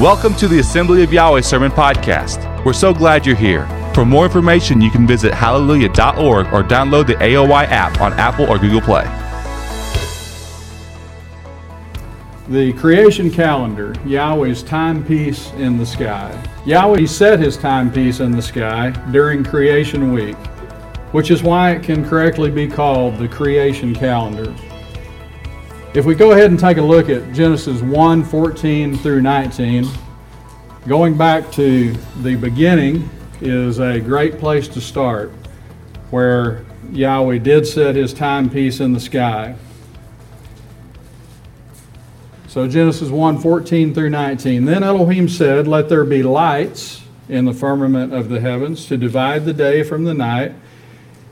Welcome to the Assembly of Yahweh Sermon Podcast. We're so glad you're here. For more information, you can visit hallelujah.org or download the AOY app on Apple or Google Play. The creation calendar, Yahweh's timepiece in the sky. Yahweh set his timepiece in the sky during creation week, which is why it can correctly be called the creation calendar. If we go ahead and take a look at Genesis 1 14 through 19, going back to the beginning is a great place to start where Yahweh did set his timepiece in the sky. So Genesis 1 14 through 19. Then Elohim said, Let there be lights in the firmament of the heavens to divide the day from the night,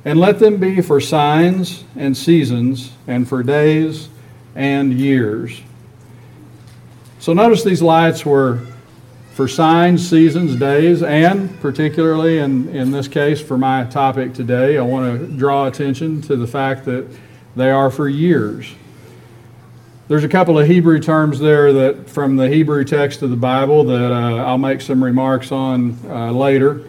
and let them be for signs and seasons, and for days and years. So notice these lights were for signs, seasons, days, and particularly in, in this case for my topic today, I want to draw attention to the fact that they are for years. There's a couple of Hebrew terms there that from the Hebrew text of the Bible that uh, I'll make some remarks on uh, later.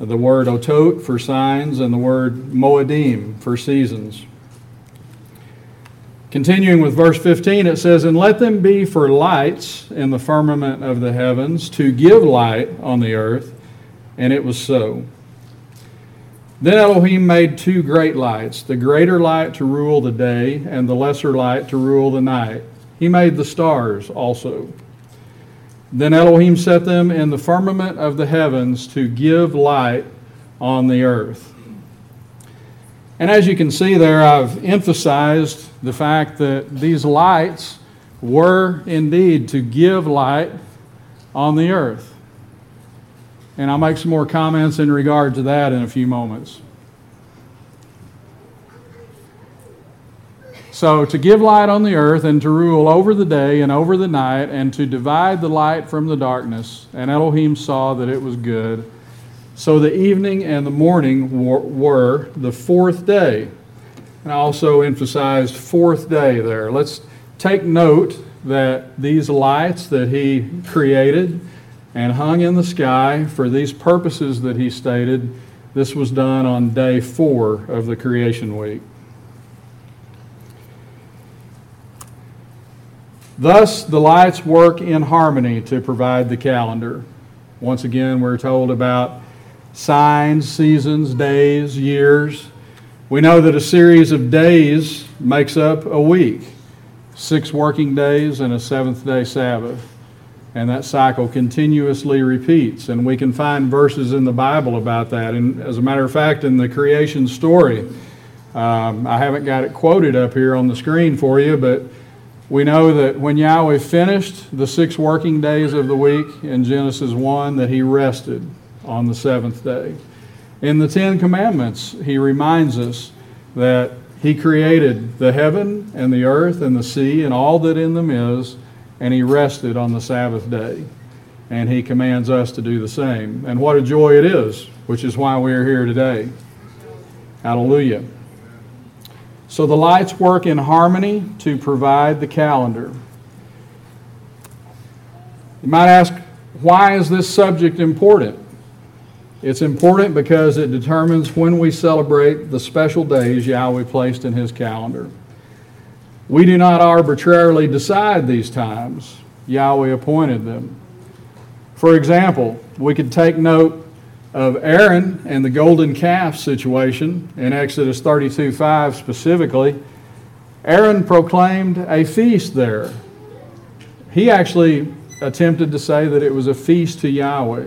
The word otot for signs and the word moedim for seasons. Continuing with verse 15, it says, And let them be for lights in the firmament of the heavens to give light on the earth. And it was so. Then Elohim made two great lights, the greater light to rule the day, and the lesser light to rule the night. He made the stars also. Then Elohim set them in the firmament of the heavens to give light on the earth. And as you can see there, I've emphasized the fact that these lights were indeed to give light on the earth. And I'll make some more comments in regard to that in a few moments. So, to give light on the earth and to rule over the day and over the night and to divide the light from the darkness. And Elohim saw that it was good. So the evening and the morning were the fourth day. And I also emphasized fourth day there. Let's take note that these lights that he created and hung in the sky for these purposes that he stated, this was done on day four of the creation week. Thus, the lights work in harmony to provide the calendar. Once again, we're told about signs, seasons, days, years. We know that a series of days makes up a week six working days and a seventh day Sabbath. And that cycle continuously repeats. And we can find verses in the Bible about that. And as a matter of fact, in the creation story, um, I haven't got it quoted up here on the screen for you, but we know that when Yahweh finished the six working days of the week in Genesis 1, that he rested on the seventh day. In the Ten Commandments, he reminds us that he created the heaven and the earth and the sea and all that in them is, and he rested on the Sabbath day. And he commands us to do the same. And what a joy it is, which is why we are here today. Hallelujah. So the lights work in harmony to provide the calendar. You might ask, why is this subject important? It's important because it determines when we celebrate the special days Yahweh placed in His calendar. We do not arbitrarily decide these times, Yahweh appointed them. For example, we could take note of Aaron and the golden calf situation in Exodus 32 5 specifically. Aaron proclaimed a feast there. He actually attempted to say that it was a feast to Yahweh.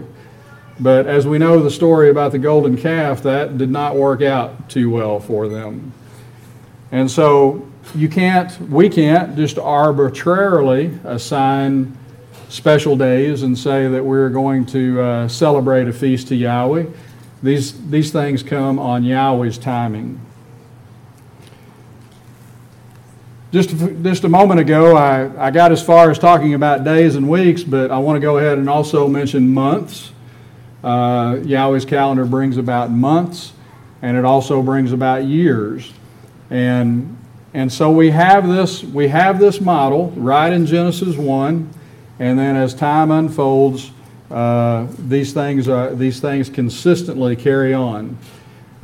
But as we know the story about the golden calf, that did not work out too well for them. And so you can't, we can't just arbitrarily assign special days and say that we're going to uh, celebrate a feast to Yahweh. These, these things come on Yahweh's timing. Just, just a moment ago, I, I got as far as talking about days and weeks, but I want to go ahead and also mention months. Uh, Yahweh's calendar brings about months, and it also brings about years. And, and so we have this we have this model right in Genesis 1, And then as time unfolds, uh, these, things, uh, these things consistently carry on.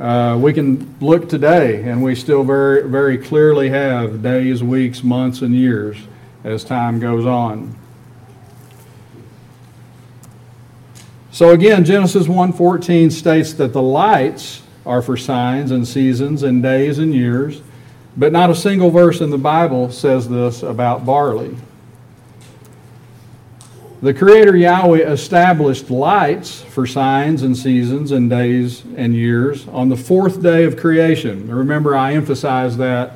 Uh, we can look today, and we still very, very clearly have days, weeks, months, and years as time goes on. So again, Genesis 1:14 states that the lights are for signs and seasons and days and years, but not a single verse in the Bible says this about barley. The Creator Yahweh established lights for signs and seasons and days and years on the fourth day of creation. Remember, I emphasized that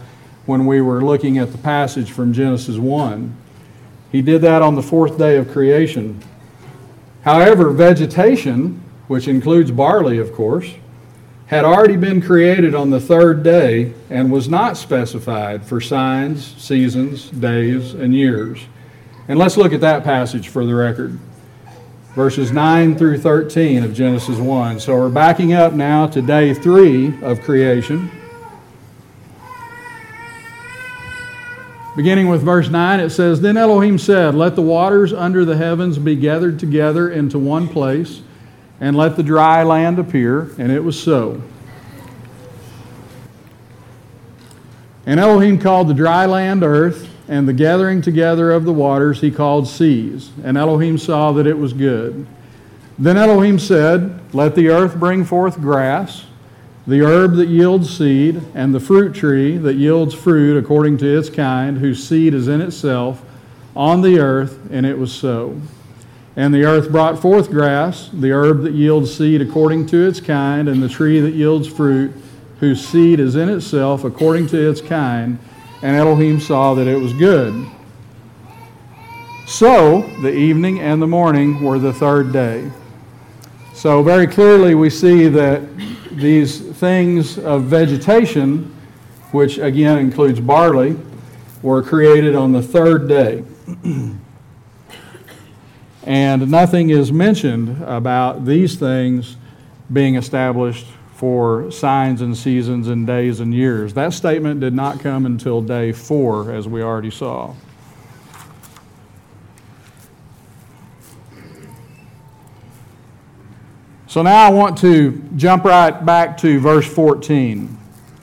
when we were looking at the passage from Genesis 1. He did that on the fourth day of creation. However, vegetation, which includes barley, of course, had already been created on the third day and was not specified for signs, seasons, days, and years. And let's look at that passage for the record. Verses 9 through 13 of Genesis 1. So we're backing up now to day 3 of creation. Beginning with verse 9, it says Then Elohim said, Let the waters under the heavens be gathered together into one place, and let the dry land appear. And it was so. And Elohim called the dry land earth and the gathering together of the waters he called seas. And Elohim saw that it was good. Then Elohim said, Let the earth bring forth grass, the herb that yields seed, and the fruit tree that yields fruit according to its kind, whose seed is in itself, on the earth. And it was so. And the earth brought forth grass, the herb that yields seed according to its kind, and the tree that yields fruit, whose seed is in itself according to its kind and Elohim saw that it was good. So the evening and the morning were the third day. So, very clearly, we see that these things of vegetation, which again includes barley, were created on the third day. and nothing is mentioned about these things being established for signs and seasons and days and years. That statement did not come until day four, as we already saw. So now I want to jump right back to verse 14.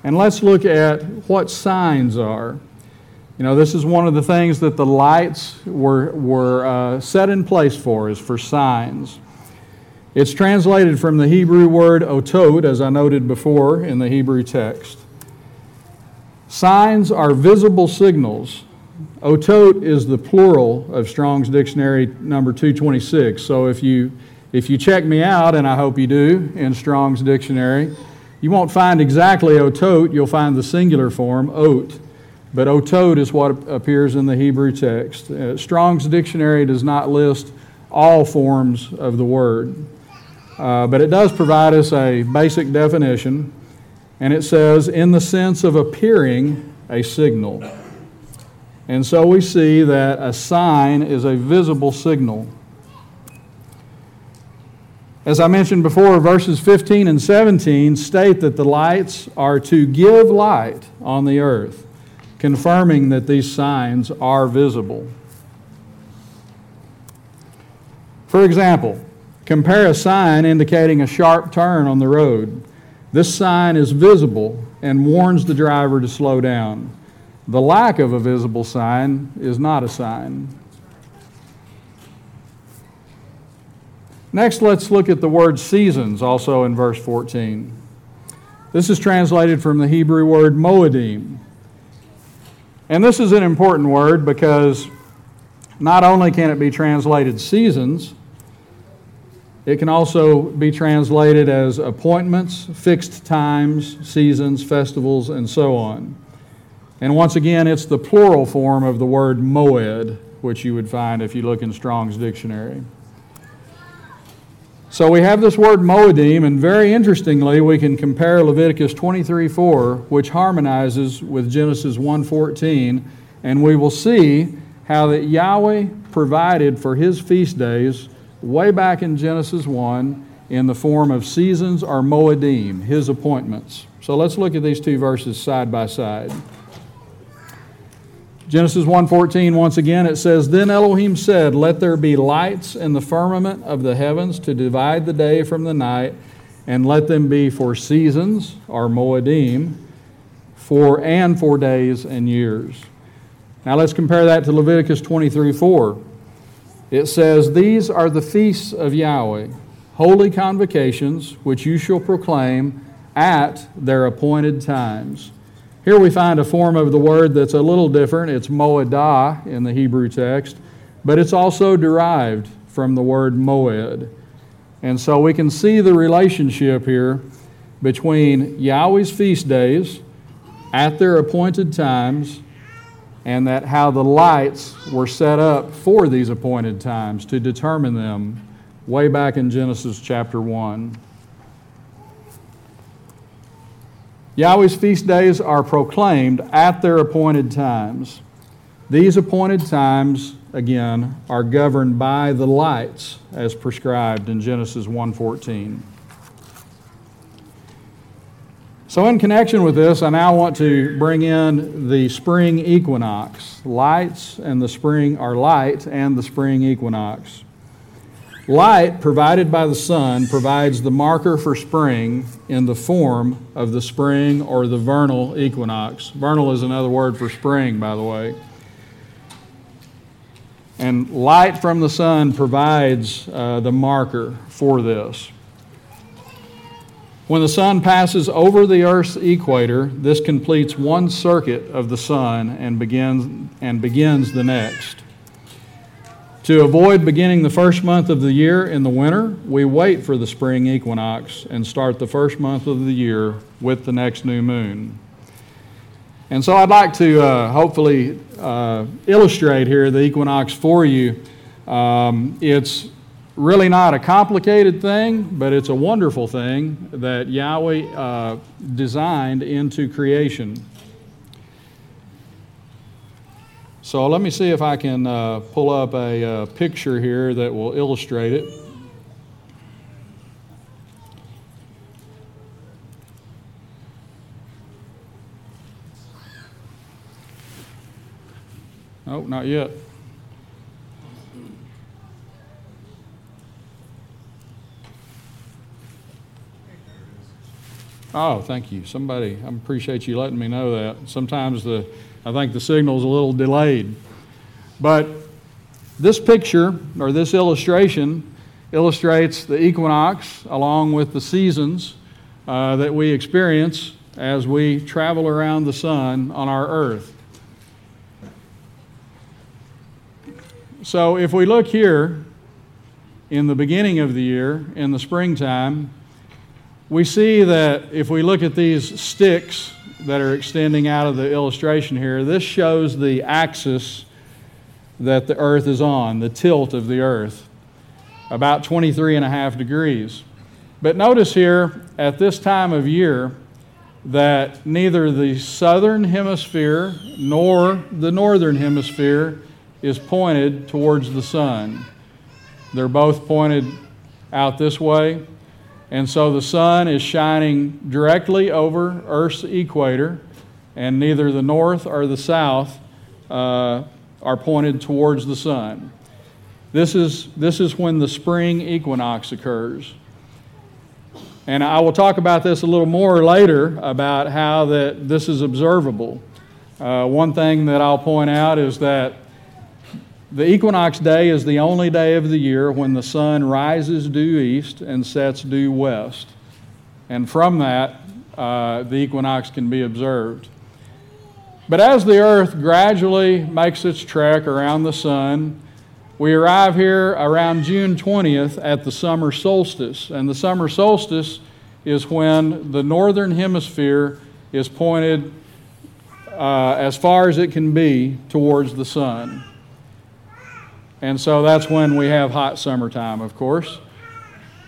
And let's look at what signs are. You know, this is one of the things that the lights were, were uh, set in place for, is for signs. It's translated from the Hebrew word otot, as I noted before in the Hebrew text. Signs are visible signals. Otot is the plural of Strong's Dictionary number 226. So if you, if you check me out, and I hope you do, in Strong's Dictionary, you won't find exactly otot, you'll find the singular form, ot. But otot is what appears in the Hebrew text. Uh, Strong's Dictionary does not list all forms of the word. Uh, but it does provide us a basic definition, and it says, in the sense of appearing a signal. And so we see that a sign is a visible signal. As I mentioned before, verses 15 and 17 state that the lights are to give light on the earth, confirming that these signs are visible. For example, Compare a sign indicating a sharp turn on the road. This sign is visible and warns the driver to slow down. The lack of a visible sign is not a sign. Next, let's look at the word seasons, also in verse 14. This is translated from the Hebrew word moedim. And this is an important word because not only can it be translated seasons, it can also be translated as appointments, fixed times, seasons, festivals, and so on. And once again, it's the plural form of the word moed, which you would find if you look in Strong's dictionary. So we have this word moedim, and very interestingly, we can compare Leviticus 23:4, which harmonizes with Genesis 1:14, and we will see how that Yahweh provided for his feast days way back in Genesis 1 in the form of seasons or moedim, his appointments. So let's look at these two verses side by side. Genesis 1:14 once again it says then Elohim said let there be lights in the firmament of the heavens to divide the day from the night and let them be for seasons or moedim for and for days and years. Now let's compare that to Leviticus 23:4. It says these are the feasts of Yahweh holy convocations which you shall proclaim at their appointed times. Here we find a form of the word that's a little different. It's moedah in the Hebrew text, but it's also derived from the word moed. And so we can see the relationship here between Yahweh's feast days at their appointed times and that how the lights were set up for these appointed times to determine them way back in Genesis chapter 1. Yahweh's feast days are proclaimed at their appointed times. These appointed times, again, are governed by the lights as prescribed in Genesis 1:14. So, in connection with this, I now want to bring in the spring equinox. Lights and the spring are light and the spring equinox. Light provided by the sun provides the marker for spring in the form of the spring or the vernal equinox. Vernal is another word for spring, by the way. And light from the sun provides uh, the marker for this. When the sun passes over the Earth's equator, this completes one circuit of the sun and begins, and begins the next. To avoid beginning the first month of the year in the winter, we wait for the spring equinox and start the first month of the year with the next new moon. And so I'd like to uh, hopefully uh, illustrate here the equinox for you. Um, it's really not a complicated thing, but it's a wonderful thing that Yahweh uh, designed into creation. So let me see if I can uh, pull up a uh, picture here that will illustrate it. Oh, not yet. Oh, thank you. Somebody, I appreciate you letting me know that. Sometimes the I think the signal is a little delayed. But this picture or this illustration illustrates the equinox along with the seasons uh, that we experience as we travel around the sun on our earth. So if we look here in the beginning of the year, in the springtime, we see that if we look at these sticks that are extending out of the illustration here, this shows the axis that the earth is on, the tilt of the earth, about 23 and a half degrees. But notice here at this time of year that neither the southern hemisphere nor the northern hemisphere is pointed towards the sun. They're both pointed out this way. And so the sun is shining directly over Earth's equator, and neither the north or the south uh, are pointed towards the sun. This is, this is when the spring equinox occurs. And I will talk about this a little more later about how that this is observable. Uh, one thing that I'll point out is that the equinox day is the only day of the year when the sun rises due east and sets due west. And from that, uh, the equinox can be observed. But as the earth gradually makes its trek around the sun, we arrive here around June 20th at the summer solstice. And the summer solstice is when the northern hemisphere is pointed uh, as far as it can be towards the sun. And so that's when we have hot summertime, of course.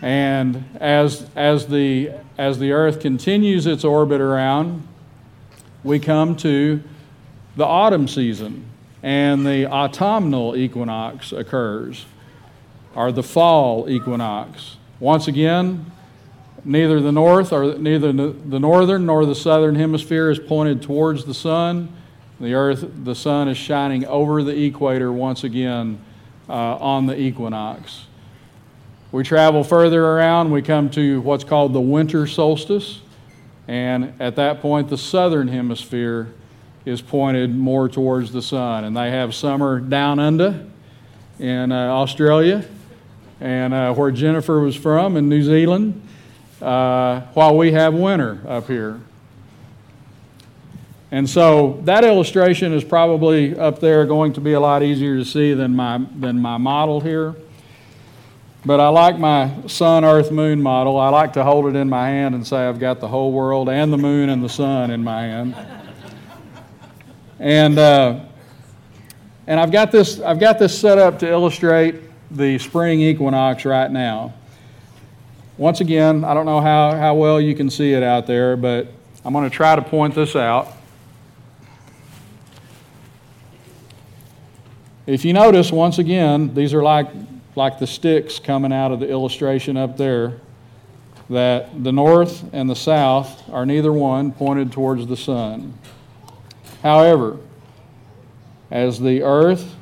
And as, as, the, as the Earth continues its orbit around, we come to the autumn season, and the autumnal equinox occurs, or the fall equinox. Once again, neither the north or neither the northern nor the southern hemisphere is pointed towards the sun, The earth, the sun is shining over the equator once again uh, on the equinox. We travel further around, we come to what's called the winter solstice, and at that point, the southern hemisphere is pointed more towards the sun. And they have summer down under in uh, Australia, and uh, where Jennifer was from in New Zealand, uh, while we have winter up here. And so that illustration is probably up there going to be a lot easier to see than my, than my model here. But I like my sun, earth, moon model. I like to hold it in my hand and say I've got the whole world and the moon and the sun in my hand. And, uh, and I've, got this, I've got this set up to illustrate the spring equinox right now. Once again, I don't know how, how well you can see it out there, but I'm going to try to point this out. If you notice, once again, these are like like the sticks coming out of the illustration up there, that the north and the south are neither one pointed towards the sun. However, as the earth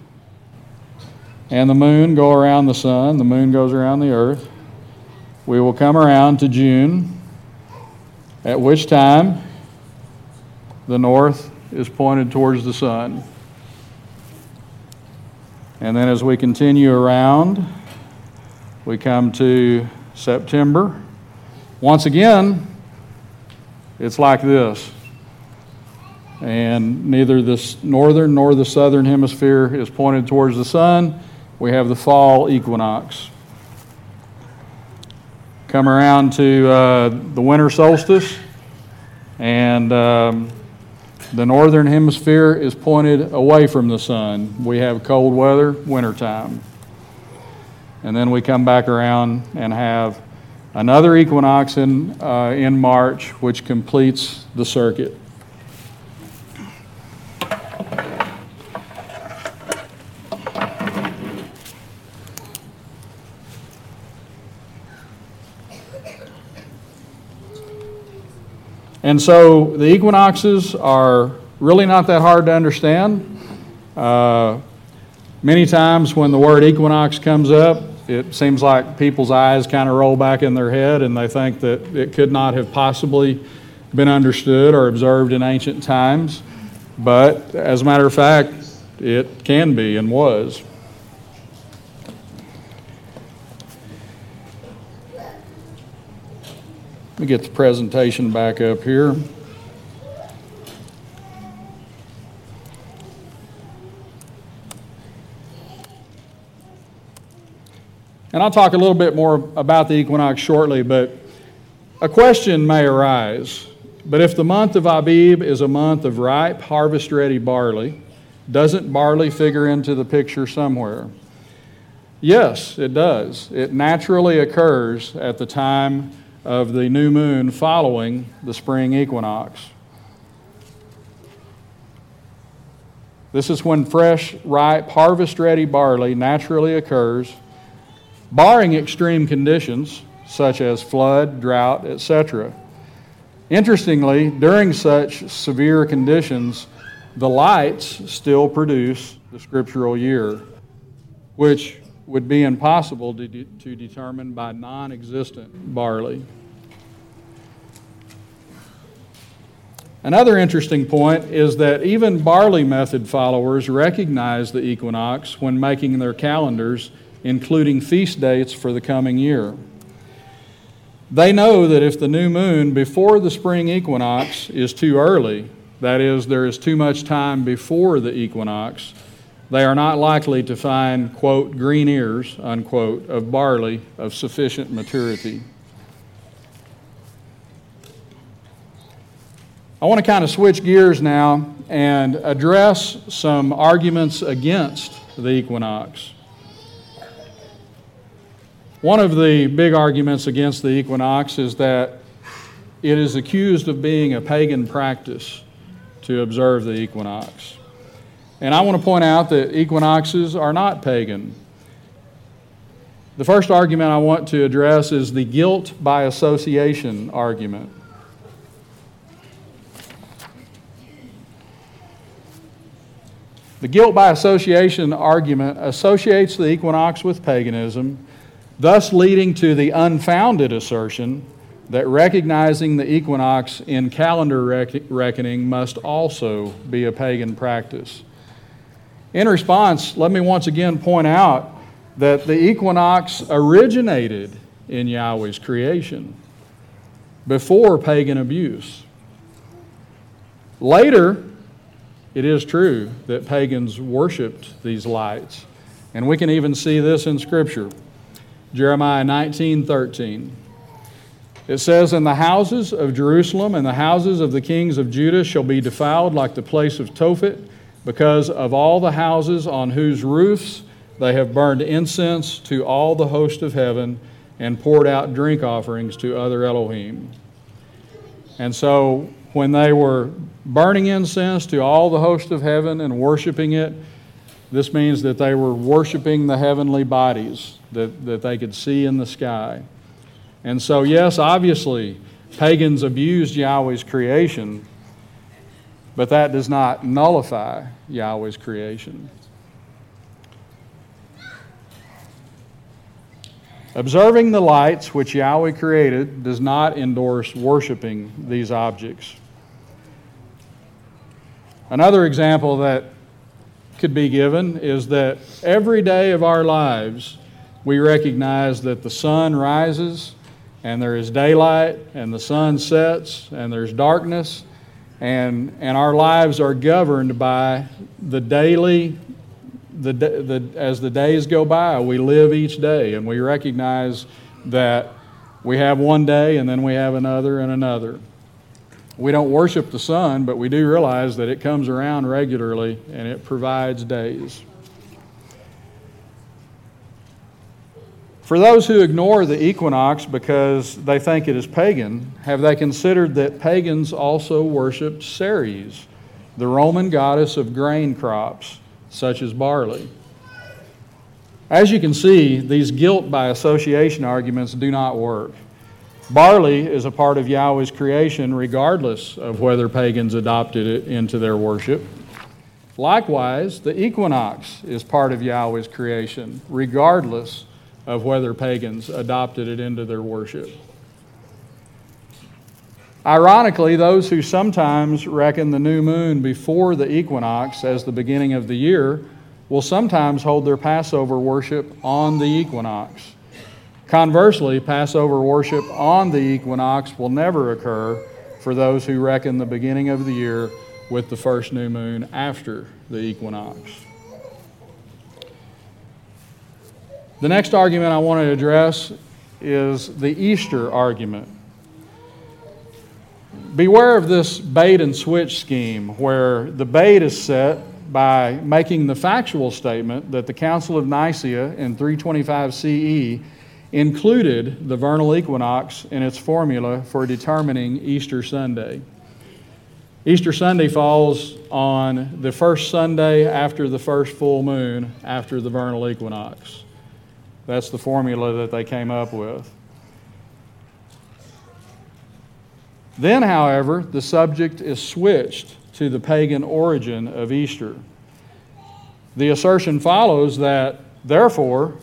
and the moon go around the sun, the moon goes around the earth, we will come around to June, at which time the north is pointed towards the sun. And then as we continue around, we come to September. Once again, it's like this. And neither the northern nor the southern hemisphere is pointed towards the sun. We have the fall equinox. Come around to uh, the winter solstice, and um, the northern hemisphere is pointed away from the sun. We have cold weather, wintertime. And then we come back around and have another equinox in, uh, in March, which completes the circuit. And so the equinoxes are really not that hard to understand. Uh, many times when the word equinox comes up, it seems like people's eyes kind of roll back in their head and they think that it could not have possibly been understood or observed in ancient times. But as a matter of fact, it can be and was. Me get the presentation back up here. And I'll talk a little bit more about the equinox shortly, but a question may arise. But if the month of Abib is a month of ripe, harvest ready barley, doesn't barley figure into the picture somewhere? Yes, it does. It naturally occurs at the time of the new moon following the spring equinox. This is when fresh, ripe, harvest ready barley naturally occurs, barring extreme conditions such as flood, drought, etc. Interestingly, during such severe conditions, the lights still produce the scriptural year, which would be impossible to, de- to determine by non existent barley. Another interesting point is that even barley method followers recognize the equinox when making their calendars, including feast dates for the coming year. They know that if the new moon before the spring equinox is too early, that is, there is too much time before the equinox, they are not likely to find, quote, green ears, unquote, of barley of sufficient maturity. I want to kind of switch gears now and address some arguments against the equinox. One of the big arguments against the equinox is that it is accused of being a pagan practice to observe the equinox. And I want to point out that equinoxes are not pagan. The first argument I want to address is the guilt by association argument. The guilt by association argument associates the equinox with paganism, thus leading to the unfounded assertion that recognizing the equinox in calendar reckoning must also be a pagan practice. In response, let me once again point out that the equinox originated in Yahweh's creation before pagan abuse. Later, it is true that pagans worshiped these lights, and we can even see this in Scripture. Jeremiah 19 13. It says, And the houses of Jerusalem and the houses of the kings of Judah shall be defiled like the place of Tophet, because of all the houses on whose roofs they have burned incense to all the host of heaven and poured out drink offerings to other Elohim. And so, when they were burning incense to all the host of heaven and worshiping it, this means that they were worshiping the heavenly bodies that, that they could see in the sky. And so, yes, obviously, pagans abused Yahweh's creation, but that does not nullify Yahweh's creation. Observing the lights which Yahweh created does not endorse worshiping these objects. Another example that could be given is that every day of our lives we recognize that the sun rises and there is daylight and the sun sets and there's darkness and, and our lives are governed by the daily the, the, as the days go by, we live each day and we recognize that we have one day and then we have another and another. We don't worship the sun, but we do realize that it comes around regularly and it provides days. For those who ignore the equinox because they think it is pagan, have they considered that pagans also worshiped Ceres, the Roman goddess of grain crops? such as barley. As you can see, these guilt by association arguments do not work. Barley is a part of Yahweh's creation regardless of whether pagans adopted it into their worship. Likewise, the equinox is part of Yahweh's creation regardless of whether pagans adopted it into their worship. Ironically, those who sometimes reckon the new moon before the equinox as the beginning of the year will sometimes hold their Passover worship on the equinox. Conversely, Passover worship on the equinox will never occur for those who reckon the beginning of the year with the first new moon after the equinox. The next argument I want to address is the Easter argument. Beware of this bait and switch scheme where the bait is set by making the factual statement that the Council of Nicaea in 325 CE included the vernal equinox in its formula for determining Easter Sunday. Easter Sunday falls on the first Sunday after the first full moon after the vernal equinox. That's the formula that they came up with. Then, however, the subject is switched to the pagan origin of Easter. The assertion follows that, therefore,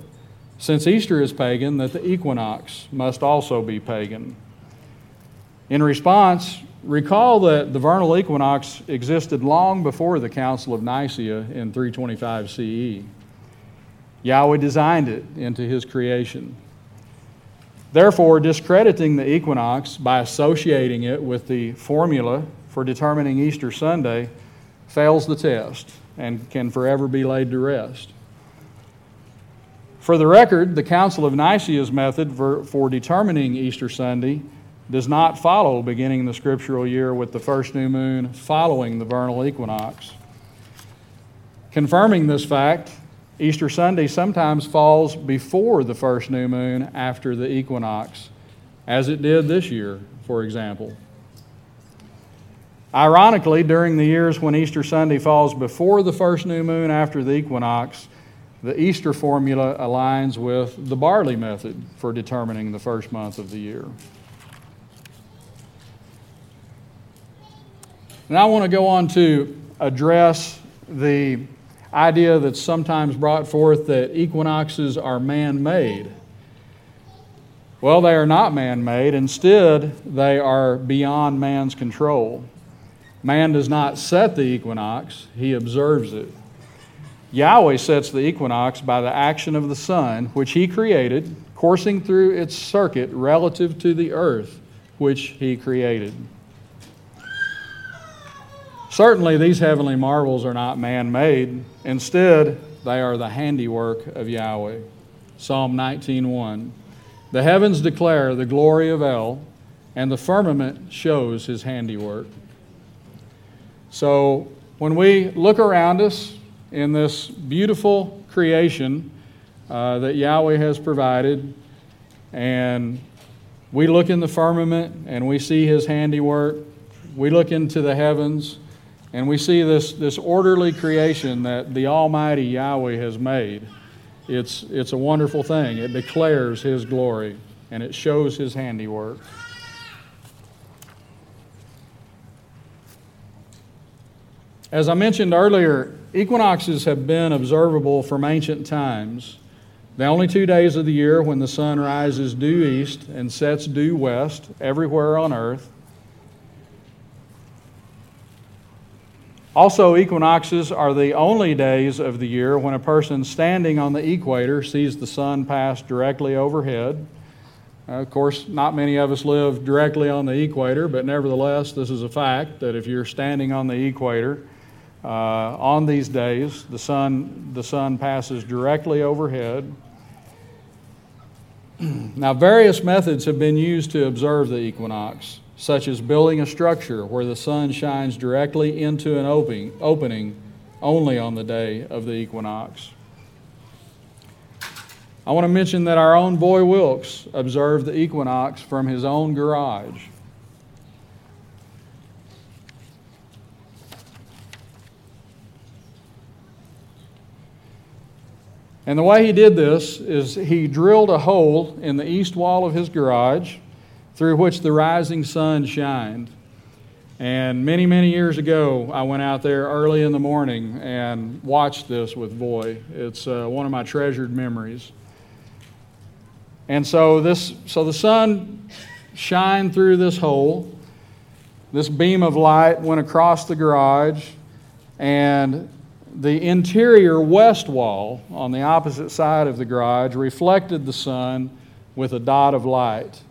since Easter is pagan, that the equinox must also be pagan. In response, recall that the vernal equinox existed long before the Council of Nicaea in 325 CE. Yahweh designed it into his creation. Therefore, discrediting the equinox by associating it with the formula for determining Easter Sunday fails the test and can forever be laid to rest. For the record, the Council of Nicaea's method for, for, determining Easter Sunday does not follow beginning the scriptural year with the first new moon following the vernal equinox. Confirming this fact, Easter Sunday sometimes falls before the first new moon after the equinox, as it did this year, for example. Ironically, during the years when Easter Sunday falls before the first new moon after the equinox, the Easter formula aligns with the barley method for determining the first month of the year. And I want to go on to address the idea that's sometimes brought forth that equinoxes are man made. Well, they are not man made. Instead, they are beyond man's control. Man does not set the equinox, he observes it. Yahweh sets the equinox by the action of the sun, which he created, coursing through its circuit relative to the earth, which he created. Certainly, these heavenly marvels are not man made. Instead, they are the handiwork of Yahweh. Psalm 19:1. The heavens declare the glory of El, and the firmament shows his handiwork. So, when we look around us in this beautiful creation uh, that Yahweh has provided, and we look in the firmament and we see his handiwork, we look into the heavens and we see this, this orderly creation that the Almighty Yahweh has made. It's, it's a wonderful thing. It declares His glory and it shows His handiwork. As I mentioned earlier, equinoxes have been observable from ancient times. The only two days of the year when the sun rises due east and sets due west everywhere on earth. Also, equinoxes are the only days of the year when a person standing on the equator sees the sun pass directly overhead. Uh, of course, not many of us live directly on the equator, but nevertheless, this is a fact that if you're standing on the equator uh, on these days, the sun, the sun passes directly overhead. now, various methods have been used to observe the equinox such as building a structure where the sun shines directly into an opening, opening only on the day of the equinox. I want to mention that our own Voy Wilkes observed the equinox from his own garage. And the way he did this is he drilled a hole in the east wall of his garage through which the rising sun shined. And many, many years ago, I went out there early in the morning and watched this with Voy. It's uh, one of my treasured memories. And so this, so the sun shined through this hole. This beam of light went across the garage, and the interior west wall on the opposite side of the garage reflected the sun with a dot of light.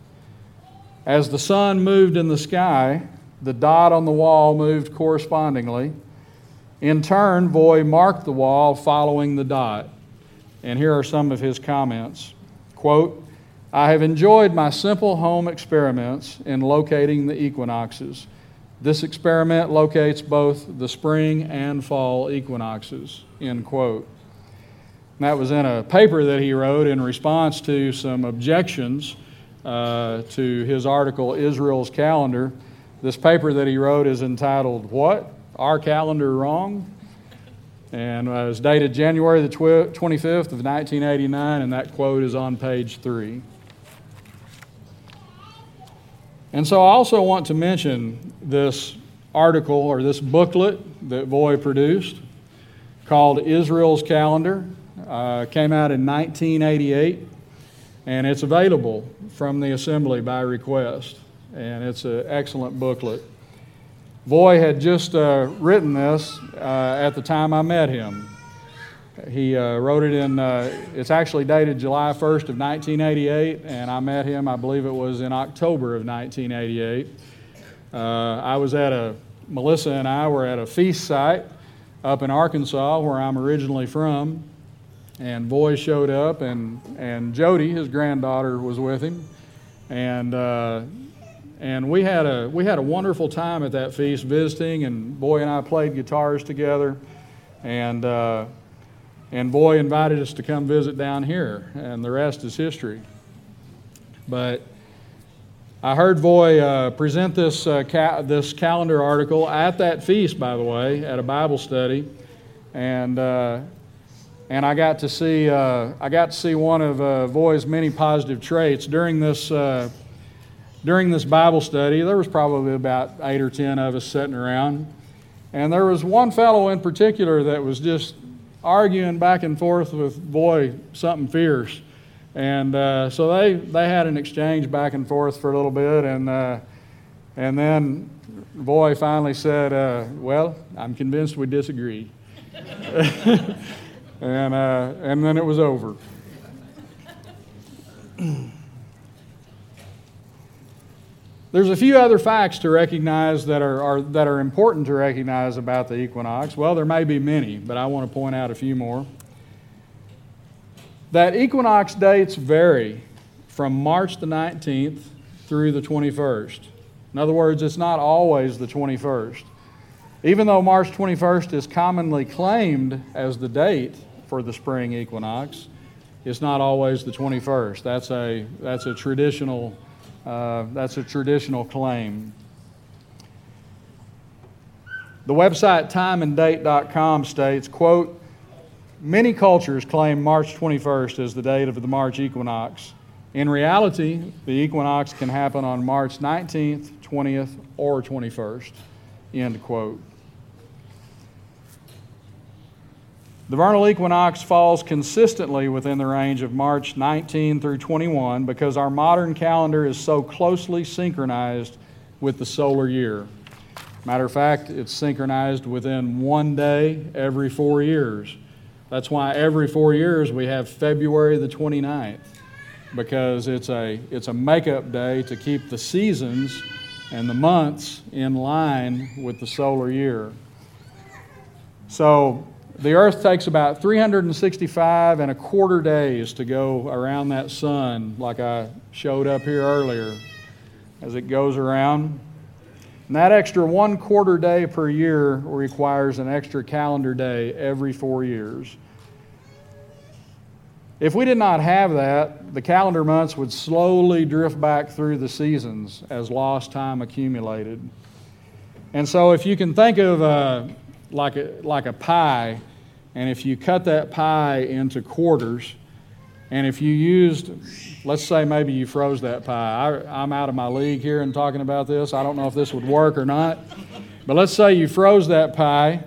As the sun moved in the sky, the dot on the wall moved correspondingly. In turn, Voy marked the wall following the dot. And here are some of his comments. Quote, I have enjoyed my simple home experiments in locating the equinoxes. This experiment locates both the spring and fall equinoxes. End quote. And that was in a paper that he wrote in response to some objections uh, to his article, Israel's Calendar. This paper that he wrote is entitled, What? Our Calendar Wrong? And uh, was dated January the 25th of 1989, and that quote is on page three. And so I also want to mention this article or this booklet that Voy produced called Israel's Calendar. Uh, came out in 1988 and it's available from the assembly by request. And it's an excellent booklet. Voy had just uh, written this uh, at the time I met him. He uh, wrote it in, uh, it's actually dated July 1st of 1988, and I met him, I believe it was in October of 1988. Uh, I was at a, Melissa and I were at a feast site up in Arkansas, where I'm originally from, and Voy showed up, and, and Jody, his granddaughter, was with him. And, uh, and we, had a, we had a wonderful time at that feast visiting, and Voy and I played guitars together. And, uh, and Voy invited us to come visit down here, and the rest is history. But I heard Voy uh, present this, uh, ca- this calendar article at that feast, by the way, at a Bible study. And uh, and I got to see uh, I got to see one of uh, Voy's many positive traits during this uh, during this Bible study. There was probably about eight or ten of us sitting around, and there was one fellow in particular that was just arguing back and forth with, Voy, something fierce. And uh, so they, they had an exchange back and forth for a little bit, and, uh, and then Voy finally said, uh, Well, I'm convinced we disagree. and, uh, and then it was over. There's a few other facts to recognize that are, are, that are important to recognize about the equinox. Well, there may be many, but I want to point out a few more. That equinox dates vary from March the 19th through the 21st. In other words, it's not always the 21st. Even though March 21st is commonly claimed as the date for the spring equinox, it's not always the 21st. That's a, that's a traditional uh, that's a traditional claim. The website timeanddate.com states, quote, many cultures claim March 21st as the date of the March equinox. In reality, the equinox can happen on March 19th, 20th, or 21st, end quote. The vernal equinox falls consistently within the range of March 19 through 21 because our modern calendar is so closely synchronized with the solar year. Matter of fact, it's synchronized within one day every four years. That's why every four years we have February the 29th because it's a, it's a makeup day to keep the seasons and the months in line with the solar year. So the Earth takes about 365 and a quarter days to go around that sun, like I showed up here earlier, as it goes around. And that extra one quarter day per year requires an extra calendar day every four years. If we did not have that, the calendar months would slowly drift back through the seasons as lost time accumulated. And so, if you can think of uh, like, a, like a pie, and if you cut that pie into quarters, and if you used, let's say maybe you froze that pie. I, am out of my league here and talking about this. I don't know if this would work or not. But let's say you froze that pie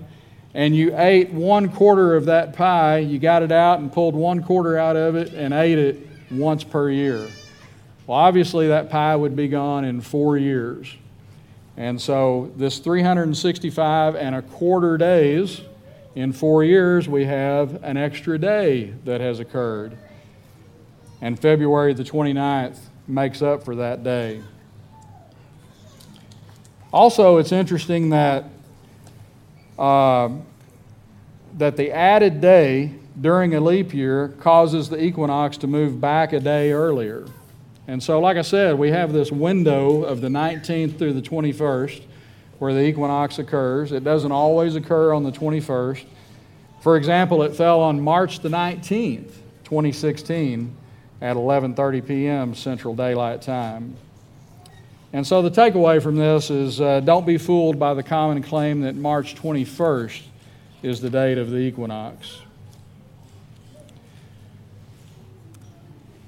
and you ate one quarter of that pie. You got it out and pulled one quarter out of it and ate it once per year. Well, obviously, that pie would be gone in four years. And so, this 365 and a quarter days in four years, we have an extra day that has occurred. And February the 29th makes up for that day. Also, it's interesting that, uh, that the added day during a leap year causes the equinox to move back a day earlier. And so, like I said, we have this window of the 19th through the 21st where the equinox occurs. It doesn't always occur on the 21st. For example, it fell on March the 19th, 2016 at 11:30 p.m. Central Daylight Time. And so the takeaway from this is uh, don't be fooled by the common claim that March 21st is the date of the equinox.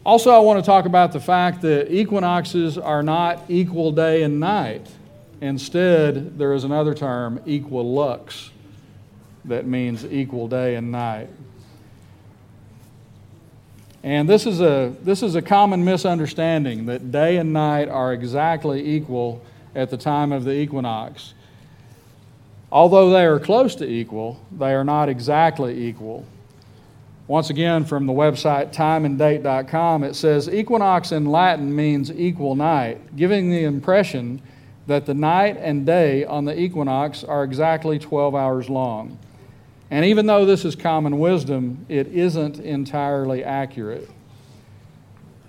Also, I want to talk about the fact that equinoxes are not equal day and night. Instead, there is another term, equilux, that means equal day and night. And this is a, this is a common misunderstanding that day and night are exactly equal at the time of the equinox. Although they are close to equal, they are not exactly equal. Once again, from the website timeanddate.com, it says equinox in Latin means equal night, giving the impression that the night and day on the equinox are exactly 12 hours long. And even though this is common wisdom, it isn't entirely accurate.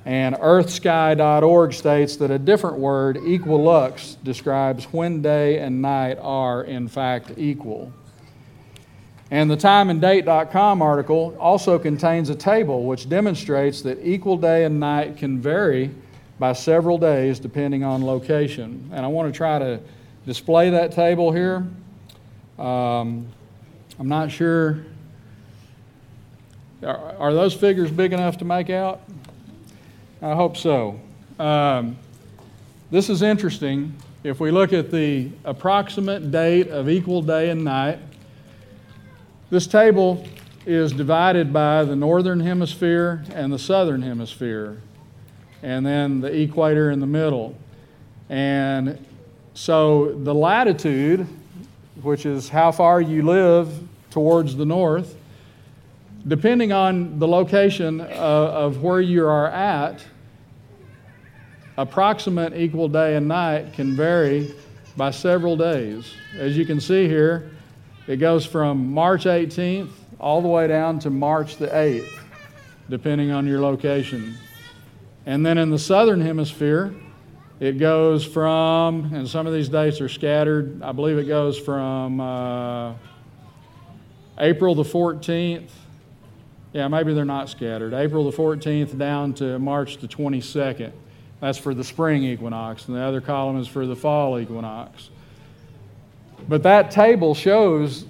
And earthsky.org states that a different word, equilux, describes when day and night are in fact equal. And the timeanddate.com article also contains a table which demonstrates that equal day and night can vary by several days depending on location. And I want to try to display that table here. Um, I'm not sure. Are, are, those figures big enough to make out? I hope so. Um, this is interesting. If we look at the approximate date of equal day and night, this table is divided by the northern hemisphere and the southern hemisphere, and then the equator in the middle. And so the latitude, which is how far you live towards the north, depending on the location of, of where you are at, approximate equal day and night can vary by several days. As you can see here, it goes from March 18th all the way down to March the 8th, depending on your location. And then in the southern hemisphere, it goes from, and some of these dates are scattered, I believe it goes from uh, April the 14th. Yeah, maybe they're not scattered. April the 14th down to March the 22nd. That's for the spring equinox, and the other column is for the fall equinox. But that table shows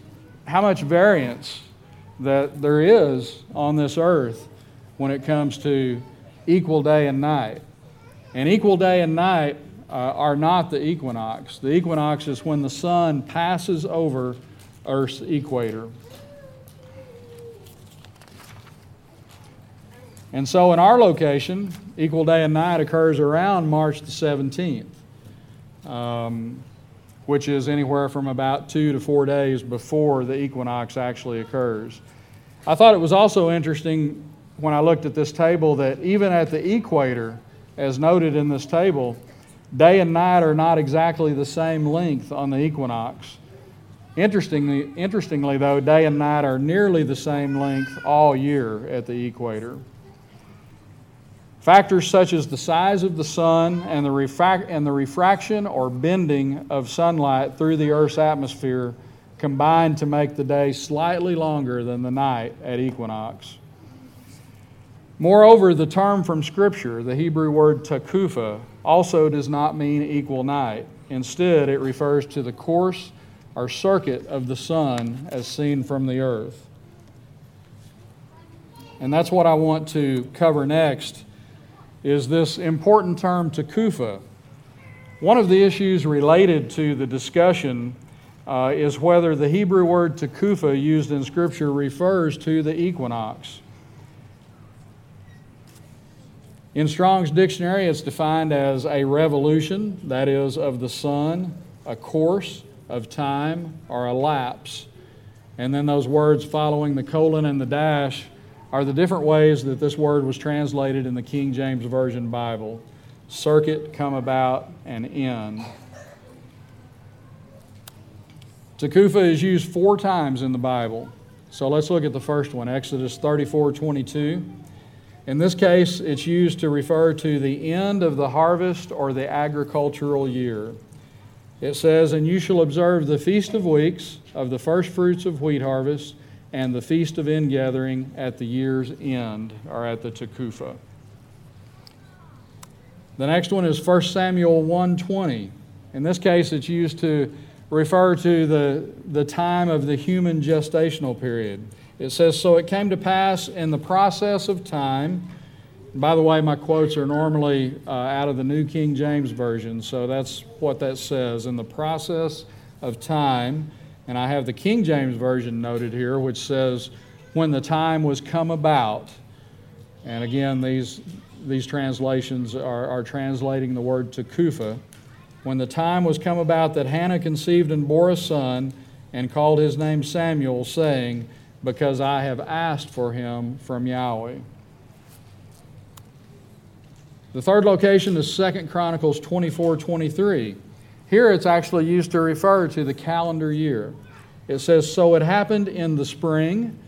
how much variance that there is on this earth when it comes to equal day and night. And equal day and night uh, are not the equinox. The equinox is when the sun passes over Earth's equator. And so in our location, equal day and night occurs around March the 17th, um, which is anywhere from about two to four days before the equinox actually occurs. I thought it was also interesting when I looked at this table that even at the equator, as noted in this table, day and night are not exactly the same length on the equinox. Interestingly, interestingly, though, day and night are nearly the same length all year at the equator. Factors such as the size of the sun and the, and the refraction or bending of sunlight through the Earth's atmosphere combine to make the day slightly longer than the night at equinox. Moreover, the term from Scripture, the Hebrew word takufa, also does not mean equal night. Instead, it refers to the course or circuit of the sun as seen from the earth. And that's what I want to cover next is this important term takufa. One of the issues related to the discussion uh, is whether the Hebrew word takufa used in Scripture refers to the equinox. In Strong's dictionary, it's defined as a revolution, that is, of the sun, a course of time, or a lapse. And then those words following the colon and the dash are the different ways that this word was translated in the King James Version Bible circuit, come about, and end. Takufa is used four times in the Bible. So let's look at the first one Exodus 34 22. In this case, it's used to refer to the end of the harvest or the agricultural year. It says, And you shall observe the Feast of Weeks of the first fruits of wheat harvest and the Feast of Ingathering at the year's end, or at the Takufa. The next one is 1 Samuel 1:20. In this case, it's used to refer to the, the time of the human gestational period. It says, So it came to pass in the process of time. By the way, my quotes are normally uh, out of the New King James Version, so that's what that says. In the process of time, and I have the King James Version noted here, which says, When the time was come about. And again, these, these translations are, are translating the word takufa. When the time was come about that Hannah conceived and bore a son, and called his name Samuel, saying, Because I have asked for him from Yahweh. The third location is 2 Chronicles 24 23. Here it's actually used to refer to the calendar year. It says, So it happened in the spring,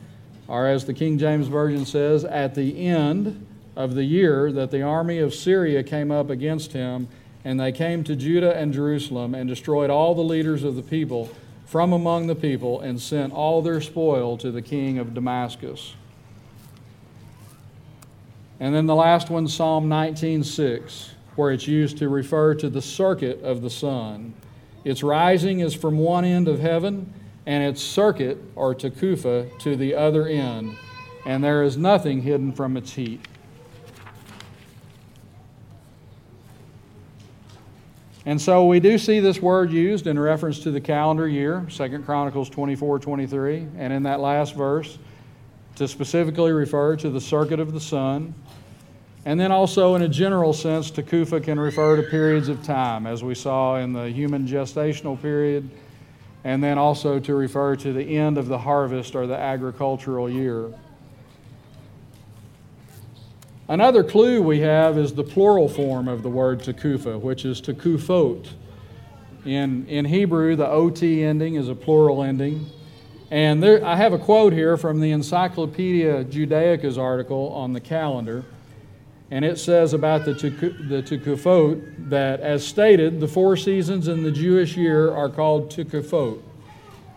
or as the King James Version says, at the end of the year that the army of Syria came up against him, and they came to Judah and Jerusalem and destroyed all the leaders of the people from among the people and sent all their spoil to the king of Damascus. And then the last one, Psalm 19:6 where it's used to refer to the circuit of the sun. Its rising is from one end of heaven, and its circuit, or takufa, to the other end, and there is nothing hidden from its heat. And so we do see this word used in reference to the calendar year, 2 Chronicles 24 23. And in that last verse, to specifically refer to the circuit of the sun. And then also, in a general sense, Tekufa can refer to periods of time, as we saw in the human gestational period, and then also to refer to the end of the harvest or the agricultural year. Another clue we have is the plural form of the word Tekufa, which is Tekufot. In, in Hebrew, the OT ending is a plural ending. And there, I have a quote here from the Encyclopedia Judaica's article on the calendar. And it says about the, the Tekufot that, as stated, the four seasons in the Jewish year are called Tekufot.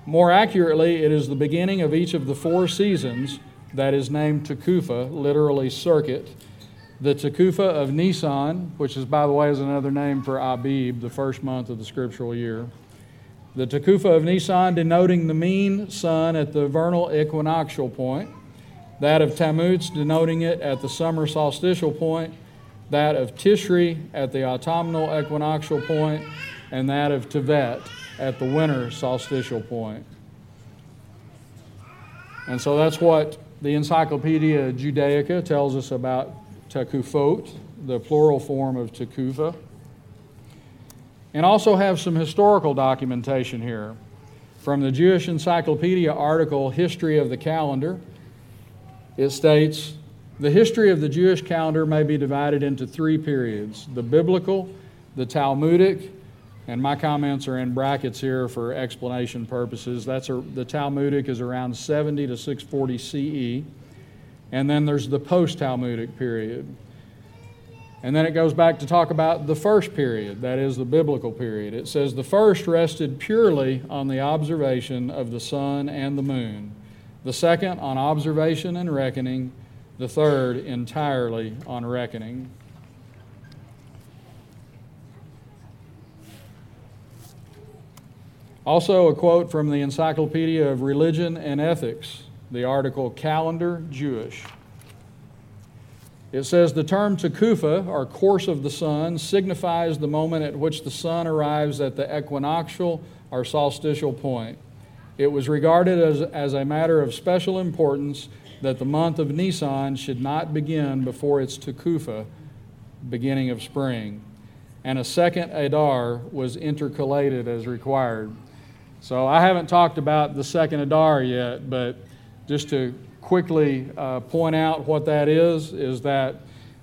More accurately, it is the beginning of each of the four seasons that is named Tekufa, literally circuit. The Tekufa of Nisan, which is, by the way, is another name for Abib, the first month of the scriptural year. The Tekufa of Nisan denoting the mean sun at the vernal equinoctial point. That of Tammuz denoting it at the summer solstitial point. That of Tishri at the autumnal equinoctial point. And that of Tevet at the winter solstitial point. And so that's what the Encyclopedia Judaica tells us about Tekufot, the plural form of Tekufa. And also have some historical documentation here. From the Jewish Encyclopedia article, History of the Calendar, it states The history of the Jewish calendar may be divided into three periods the biblical, the Talmudic, and my comments are in brackets here for explanation purposes. That's a, the Talmudic is around 70 to 640 CE. And then there's the post Talmudic period. And then it goes back to talk about the first period, that is the biblical period. It says the first rested purely on the observation of the sun and the moon, the second on observation and reckoning, the third entirely on reckoning. Also, a quote from the Encyclopedia of Religion and Ethics, the article Calendar Jewish. It says the term Tekufa, or course of the sun, signifies the moment at which the sun arrives at the equinoctial or solstitial point. It was regarded as, as a matter of special importance that the month of Nisan should not begin before its Tekufa, beginning of spring, and a second Adar was intercalated as required. So I haven't talked about the second Adar yet, but just to quickly uh, point out what that is, is that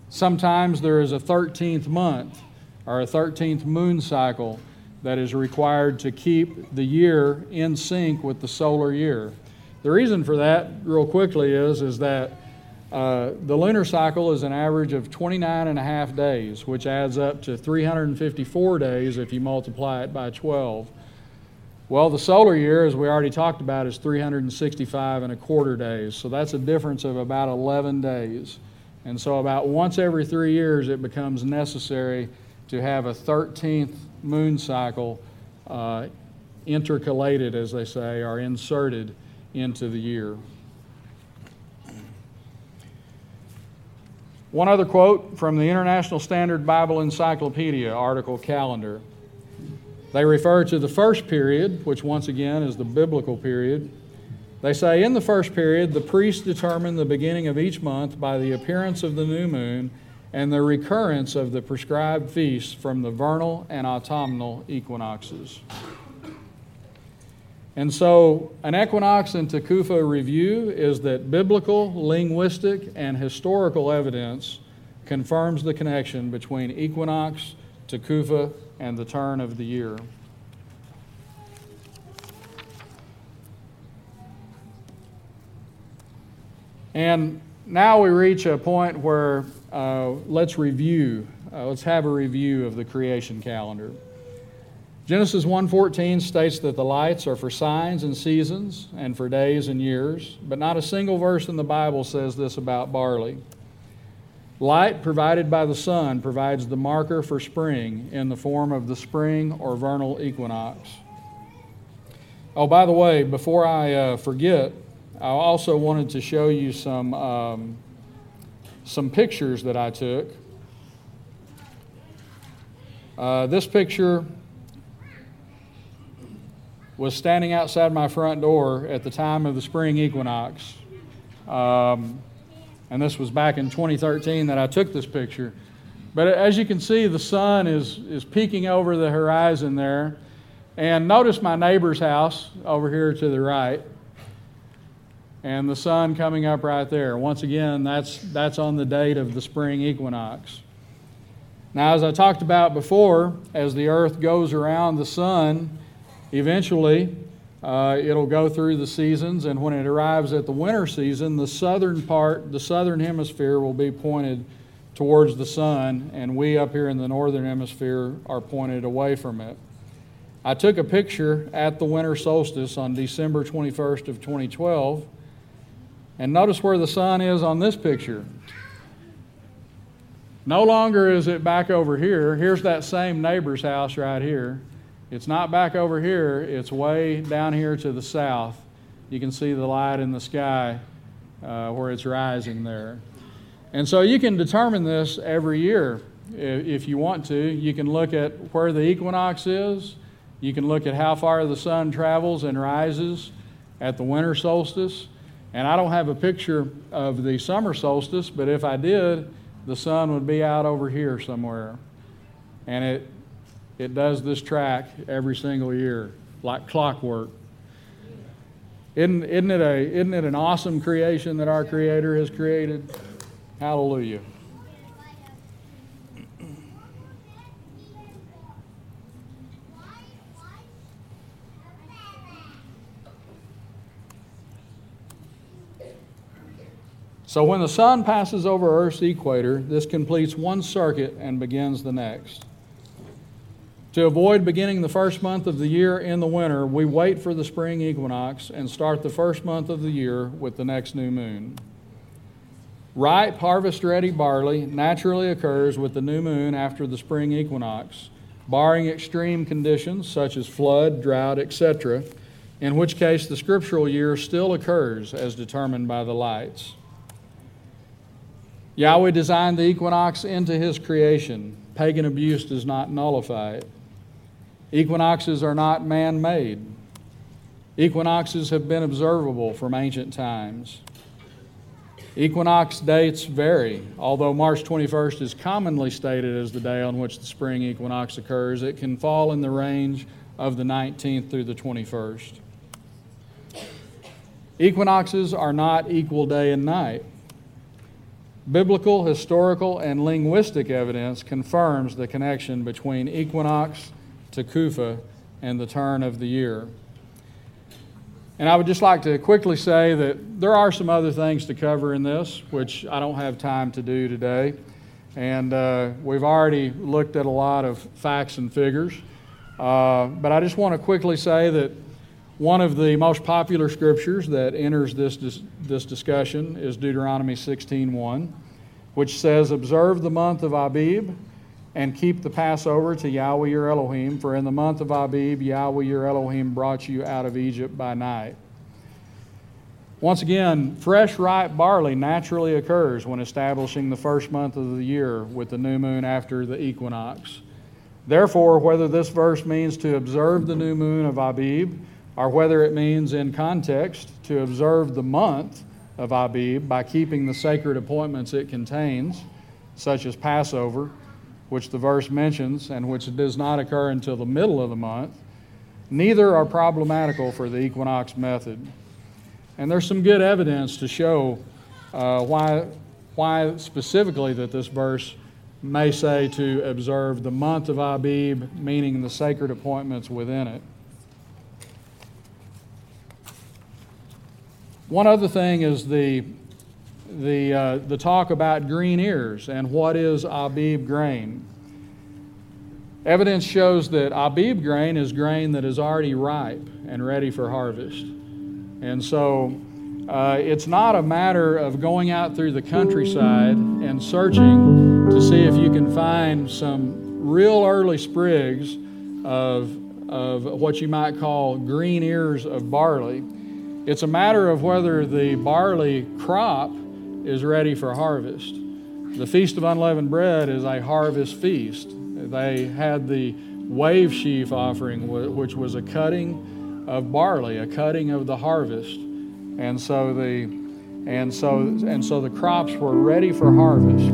sometimes there is a 13th month or a 13th moon cycle that is required to keep the year in sync with the solar year. The reason for that, real quickly, is, is that uh, the lunar cycle is an average of 29 and a half days, which adds up to 354 days if you multiply it by 12. Well, the solar year, as we already talked about, is 365 and a quarter days. So that's a difference of about 11 days. And so, about once every three years, it becomes necessary to have a 13th moon cycle uh, intercalated, as they say, or inserted into the year. One other quote from the International Standard Bible Encyclopedia article calendar. They refer to the first period, which once again is the biblical period. They say in the first period, the priests determined the beginning of each month by the appearance of the new moon and the recurrence of the prescribed feasts from the vernal and autumnal equinoxes. And so, an equinox and Takufa review is that biblical, linguistic, and historical evidence confirms the connection between equinox, Tekufa, and the turn of the year. And now we reach a point where uh, let's review, uh, let's have a review of the creation calendar. Genesis 1:14 states that the lights are for signs and seasons and for days and years, but not a single verse in the Bible says this about barley. Light provided by the sun provides the marker for spring in the form of the spring or vernal equinox. Oh, by the way, before I uh, forget, I also wanted to show you some, um, some pictures that I took. Uh, this picture was standing outside my front door at the time of the spring equinox. Um, and this was back in 2013 that I took this picture. But as you can see, the sun is, is peeking over the horizon there. And notice my neighbor's house over here to the right. And the sun coming up right there. Once again, that's, that's on the date of the spring equinox. Now, as I talked about before, as the earth goes around the sun, eventually uh, it'll go through the seasons, and when it arrives at the winter season, the southern part, the southern hemisphere, will be pointed towards the sun, and we up here in the northern hemisphere are pointed away from it. I took a picture at the winter solstice on December 21st of 2012, and notice where the sun is on this picture. No longer is it back over here. Here's that same neighbor's house right here. It's not back over here, it's way down here to the south. You can see the light in the sky uh, where it's rising there. And so you can determine this every year if you want to. You can look at where the equinox is, you can look at how far the sun travels and rises at the winter solstice. And I don't have a picture of the summer solstice, but if I did, the sun would be out over here somewhere. And it it does this track every single year, like clockwork. Isn't, isn't, it a, isn't it an awesome creation that our Creator has created? Hallelujah. So when the sun passes over Earth's equator, this completes one circuit and begins the next. To avoid beginning the first month of the year in the winter, we wait for the spring equinox and start the first month of the year with the next new moon. Ripe, harvest ready barley naturally occurs with the new moon after the spring equinox, barring extreme conditions such as flood, drought, etc., in which case the scriptural year still occurs as determined by the lights. Yahweh designed the equinox into his creation. Pagan abuse does not nullify it. Equinoxes are not man made. Equinoxes have been observable from ancient times. Equinox dates vary. Although March 21st is commonly stated as the day on which the spring equinox occurs, it can fall in the range of the 19th through the 21st. Equinoxes are not equal day and night. Biblical, historical, and linguistic evidence confirms the connection between equinox Kufa and the turn of the year. And I would just like to quickly say that there are some other things to cover in this, which I don't have time to do today. And uh, we've already looked at a lot of facts and figures. Uh, but I just want to quickly say that one of the most popular scriptures that enters this, dis- this discussion is Deuteronomy 16.1, which says, Observe the month of Abib and keep the Passover to Yahweh your Elohim, for in the month of Abib, Yahweh your Elohim brought you out of Egypt by night. Once again, fresh ripe barley naturally occurs when establishing the first month of the year with the new moon after the equinox. Therefore, whether this verse means to observe the new moon of Abib, or whether it means in context to observe the month of Abib by keeping the sacred appointments it contains, such as Passover, which the verse mentions and which does not occur until the middle of the month, neither are problematical for the equinox method. And there's some good evidence to show uh, why, why specifically that this verse may say to observe the month of Abib, meaning the sacred appointments within it. One other thing is the the, uh, the talk about green ears and what is Abib grain. Evidence shows that Abib grain is grain that is already ripe and ready for harvest. And so uh, it's not a matter of going out through the countryside and searching to see if you can find some real early sprigs of, of what you might call green ears of barley. It's a matter of whether the barley crop is ready for harvest. The Feast of Unleavened Bread is a harvest feast. They had the wave sheaf offering, which was a cutting of barley, a cutting of the harvest. And so the, And so, and so the crops were ready for harvest.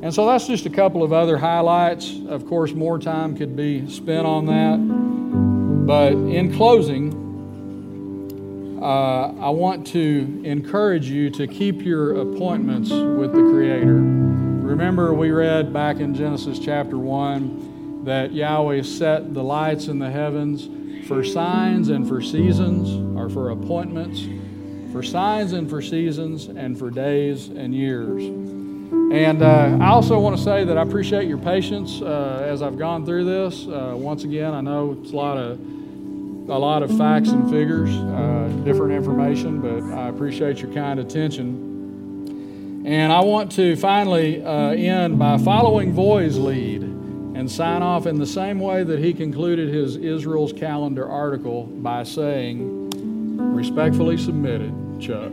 And so that's just a couple of other highlights. Of course, more time could be spent on that. But in closing, uh, I want to encourage you to keep your appointments with the Creator. Remember, we read back in Genesis chapter 1 that Yahweh set the lights in the heavens for signs and for seasons, or for appointments, for signs and for seasons, and for days and years. And uh, I also want to say that I appreciate your patience uh, as I've gone through this. Uh, once again, I know it's a lot of a lot of facts and figures, uh, different information, but I appreciate your kind attention. And I want to finally uh, end by following Voy's lead and sign off in the same way that he concluded his Israel's calendar article by saying, respectfully submitted, Chuck.